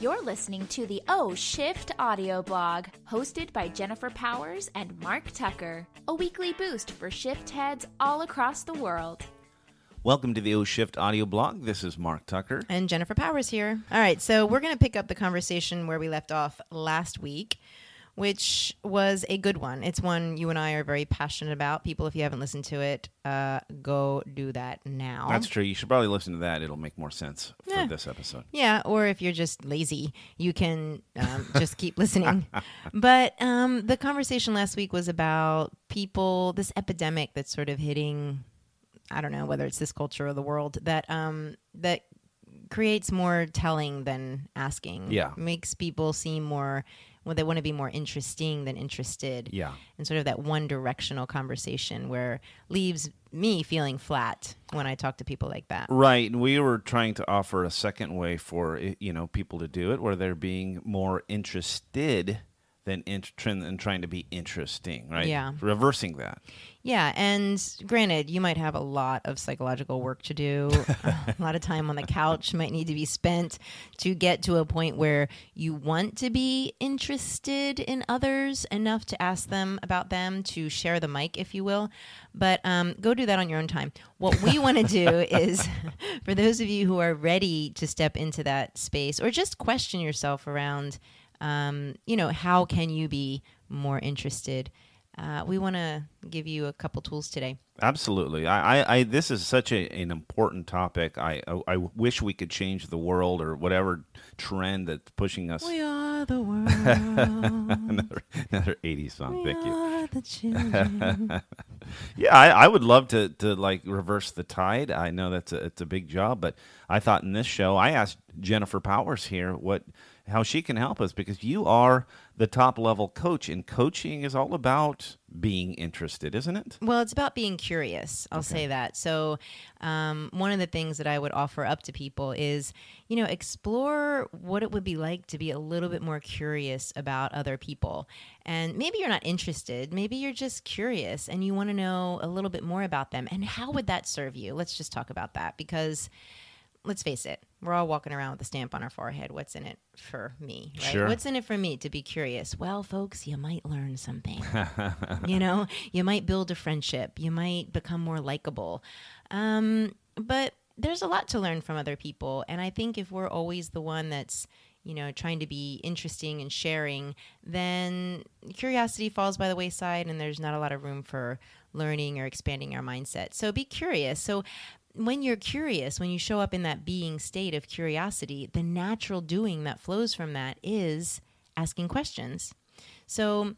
You're listening to the O Shift audio blog, hosted by Jennifer Powers and Mark Tucker, a weekly boost for shift heads all across the world. Welcome to the O Shift audio blog. This is Mark Tucker. And Jennifer Powers here. All right, so we're going to pick up the conversation where we left off last week, which was a good one. It's one you and I are very passionate about. People, if you haven't listened to it, uh, go do that now. That's true. You should probably listen to that. It'll make more sense for Yeah. this episode. Yeah, or if you're just lazy, you can um, just keep listening. But um, the conversation last week was about people, this epidemic that's sort of hitting. I don't know whether it's this culture or the world that um, that creates more telling than asking. Yeah. makes people seem more. Well, they want to be more interesting than interested. Yeah. and sort of that one directional conversation where leaves me feeling flat when I talk to people like that. Right. And we were trying to offer a second way for eh, you know people to do it, where they're being more interested than int- than trying to be interesting. Right. Yeah. Reversing that. Yeah, and granted, you might have a lot of psychological work to do. a lot of time on the couch might need to be spent to get to a point where you want to be interested in others enough to ask them about them, to share the mic, if you will. But um, go do that on your own time. What we want to do is, for those of you who are ready to step into that space or just question yourself around, um, you know, how can you be more interested? Uh, we want to give you a couple tools today. Absolutely. I, I, I this is such a, an important topic. I, I, I wish we could change the world or whatever trend that's pushing us. We are the world. another, another 80s song. we Thank you. the children. Yeah, I, I would love to, to like reverse the tide. I know that's a, it's a big job, but I thought in this show I asked Jennifer Powers here what how she can help us because you are the top level coach and coaching is all about being interested, isn't it? well, it's about being curious. I'll say that. So, um, one of the things that I would offer up to people is, you know, explore what it would be like to be a little bit more curious about other people. And maybe you're not interested. Maybe you're just curious and you want to know a little bit more about them. And how would that serve you? Let's just talk about that because let's face it, we're all walking around with a stamp on our forehead. What's in it for me? Right? Sure. What's in it for me to be curious? Well, folks, you might learn something. you know, you might build a friendship. You might become more likable. Um, but there's a lot to learn from other people. And I think if we're always the one that's, you know, trying to be interesting and sharing, then curiosity falls by the wayside and there's not a lot of room for learning or expanding our mindset. So be curious. So when you're curious, when you show up in that being state of curiosity, the natural doing that flows from that is asking questions. So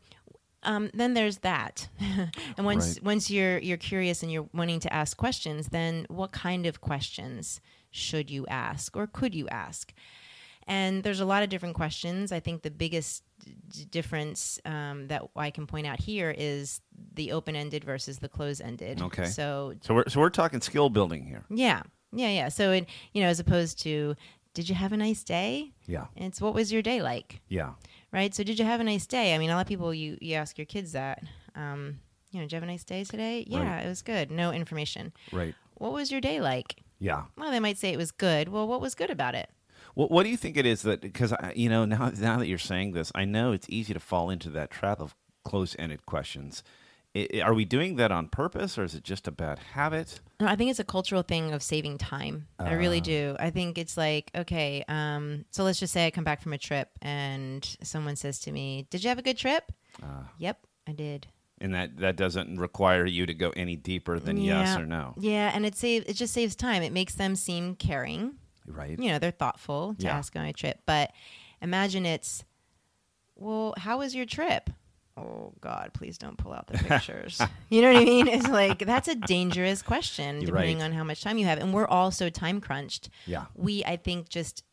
um, then there's that, and once Right. once you're you're curious and you're wanting to ask questions, then what kind of questions should you ask or could you ask? And there's a lot of different questions. I think the biggest d- difference um, that I can point out here is the open-ended versus the closed-ended. Okay. So So we're so we're talking skill building here. yeah, yeah, yeah. So it, you know, as opposed to, did you have a nice day? Yeah. It's what was your day like, Yeah. right? So did you have a nice day? I mean, a lot of people you you ask your kids that. Um, you know, did you have a nice day today? Yeah, Right. it was good. No information. Right. What was your day like? Yeah. Well, they might say it was good. Well, what was good about it? What, what do you think it is that because you know now now that you're saying this, I know it's easy to fall into that trap of close-ended questions. I, I- are we doing that on purpose, or is it just a bad habit? No, I think it's a cultural thing of saving time. I really Ah. do. I think it's like, okay, um, so let's just say I come back from a trip and someone says to me, Did you have a good trip? Ah. Yep, I did. And that that doesn't require you to go any deeper than yes or no, Yeah, and it saves it just saves time. It makes them seem caring. Right? You know, they're thoughtful to Yeah. ask on a trip. But imagine it's, well, how was your trip? Oh God, please don't pull out the pictures. you know what I mean? It's like that's a dangerous question You're depending right. on how much time you have. And we're all so time crunched. Yeah. We I think just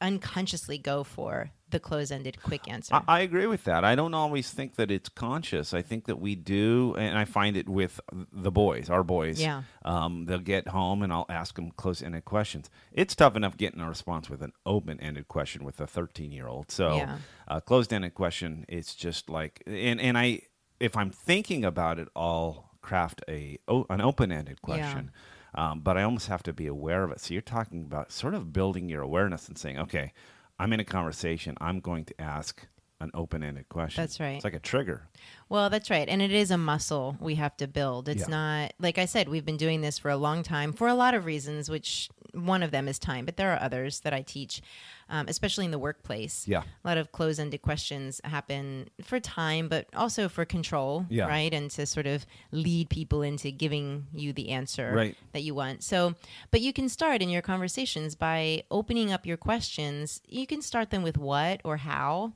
unconsciously go for the close-ended quick answer. I, I agree with that. I don't always think that it's conscious. I think that we do, and I find it with the boys, our boys. Yeah. Um, they'll get home, and I'll ask them close-ended questions. It's tough enough getting a response with an open-ended question with a 13-year-old. So, Yeah. a closed-ended question, it's just like, and and I, if I'm thinking about it, I'll craft a an open-ended question. Um, but I almost have to be aware of it. So you're talking about sort of building your awareness and saying, okay, I'm in a conversation, I'm going to ask an open-ended question. That's right. It's like a trigger. Well, that's right. And it is a muscle we have to build. It's Yeah. not, like I said, we've been doing this for a long time for a lot of reasons, which one of them is time, but there are others that I teach, um, especially in the workplace. Yeah. A lot of close ended questions happen for time, but also for control, Yeah. right? And to sort of lead people into giving you the answer Right. that you want. So, but you can start in your conversations by opening up your questions. You can start them with what or how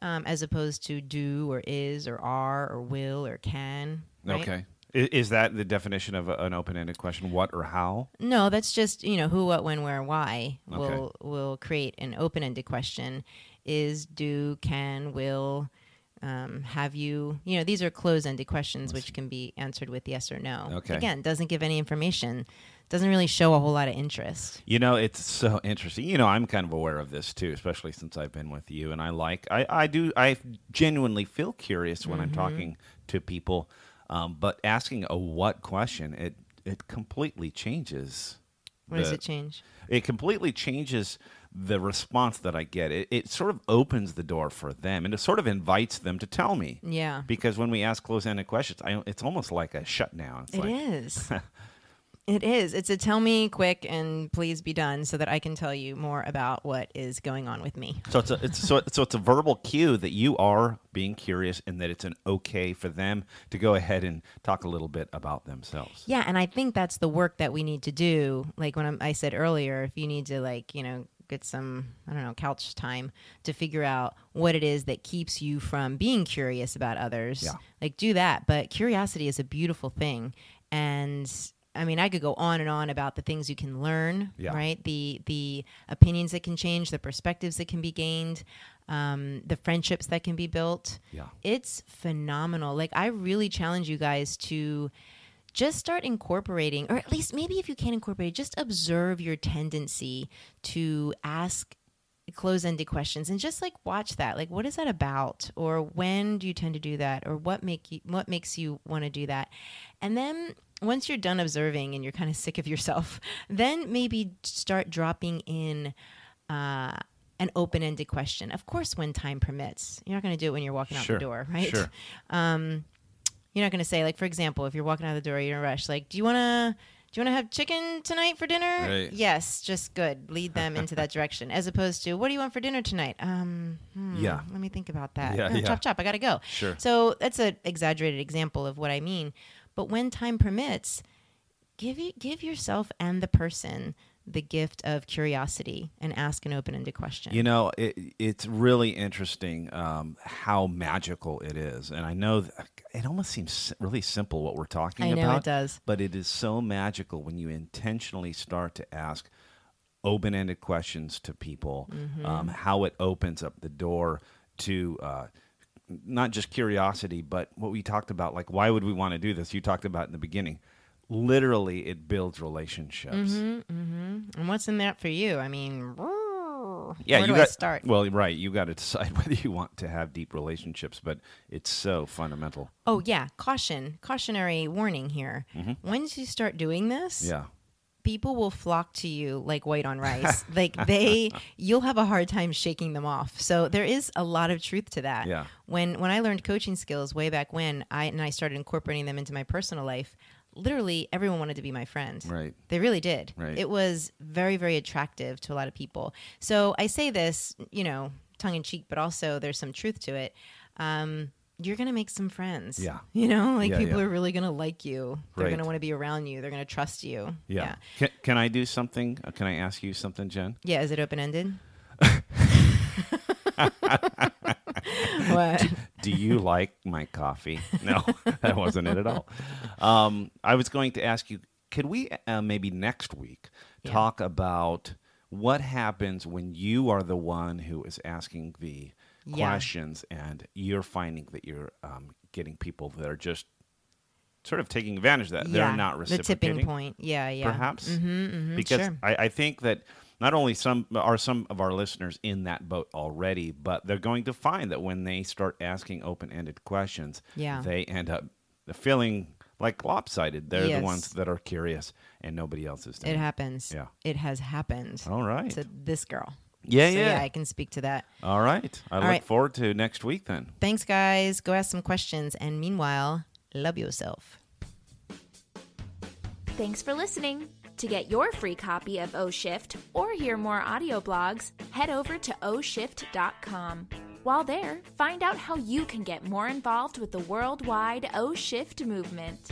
um, as opposed to do or is or are or will or can. right? Okay. Is that the definition of an open-ended question? What or how? No, that's just you know who, what, when, where, why Okay. will will create an open-ended question. Is, do, can, will, um, have you? You know, these are closed-ended questions which can be answered with yes or no. Okay. Again, doesn't give any information. Doesn't really show a whole lot of interest. You know, it's so interesting. You know, I'm kind of aware of this too, especially since I've been with you, and I like, I, I do, I genuinely feel curious when Mm-hmm. I'm talking to people, um, but asking a what question, it it completely changes. What does it change? It completely changes the response that I get. It, it sort of opens the door for them, and it sort of invites them to tell me. Yeah. Because when we ask close-ended questions, I, it's almost like a shutdown. It's It like, is. it is. It's a tell me quick and please be done so that I can tell you more about what is going on with me. So it's a it's so so it's a verbal cue that you are being curious and that it's an okay for them to go ahead and talk a little bit about themselves. Yeah, and I think that's the work that we need to do. Like when I'm, I said earlier, if you need to like, you know, get some, I don't know, couch time to figure out what it is that keeps you from being curious about others. Yeah. Like do that, but curiosity is a beautiful thing and I mean, I could go on and on about the things you can learn, Yeah. right? The the opinions that can change, the perspectives that can be gained, um, the friendships that can be built. Yeah. It's phenomenal. Like I really challenge you guys to just start incorporating, or at least maybe if you can't incorporate, just observe your tendency to ask close-ended questions and just like watch that like what is that about or when do you tend to do that or what make you what makes you want to do that and then once you're done observing and you're kind of sick of yourself then maybe start dropping in uh, an open-ended question of course when time permits you're not going to do it when you're walking out Sure. the door right Sure. you're not going to say like for example if you're walking out the door you're in a rush like do you want to do you want to have chicken tonight for dinner Right. yes just good lead them into that direction as opposed to what do you want for dinner tonight um hmm, Yeah. let me think about that Yeah, Oh, yeah. chop chop i gotta go Sure. so that's an exaggerated example of what i mean but when time permits give you give yourself and the person the gift of curiosity and ask an open-ended question You know, it, it's really interesting um, how magical it is, and I know that it almost seems really simple what we're talking I know it about. does. but it is so magical when you intentionally start to ask open-ended questions to people. Mm-hmm. Um, how it opens up the door to. Uh, not just curiosity, but what we talked about, like why would we want to do this? You talked about in the beginning. Literally, it builds relationships. Mm-hmm. and what's in that for you i mean Yeah, where you do got I start Well, right, you got to decide whether you want to have deep relationships, but it's so fundamental. Oh yeah, caution, cautionary warning here. Once you start doing this, Mm-hmm. Yeah, people will flock to you like white on rice. like they you'll have a hard time shaking them off. So there is a lot of truth to that. Yeah. When when I learned coaching skills way back when, I and I started incorporating them into my personal life, literally everyone wanted to be my friend. Right. They really did. Right. It was very very attractive to a lot of people. So I say this, you know, tongue in cheek, but also there's some truth to it. Um you're gonna make some friends. Yeah. You know, like Yeah, people yeah. are really gonna like you. They're Right. gonna want to be around you. They're gonna trust you. yeah. Can, can I do something? Uh, Can I ask you something, Jen? Yeah, is it open ended? what? Do you like my coffee? No, that wasn't it at all. Um, I was going to ask you, could we uh, maybe next week Yeah. talk about what happens when you are the one who is asking the Yeah. questions and you're finding that you're um, getting people that are just sort of taking advantage of that. yeah, They're not the tipping point. Yeah, yeah. perhaps Mm-hmm, mm-hmm, because sure. I, I think that not only some are some of our listeners in that boat already, but they're going to find that when they start asking open-ended questions, Yeah. they end up feeling like lopsided. They're Yes. the ones that are curious, and nobody else is. Doing It happens. Yeah. It has happened All right. to this girl. Yeah, So, yeah. I can speak to that. All right. I look right. forward to next week then. Thanks, guys. Go ask some questions. And meanwhile, love yourself. Thanks for listening. To get your free copy of O Shift or hear more audio blogs, head over to oshift.com. While there, find out how you can get more involved with the worldwide O Shift movement.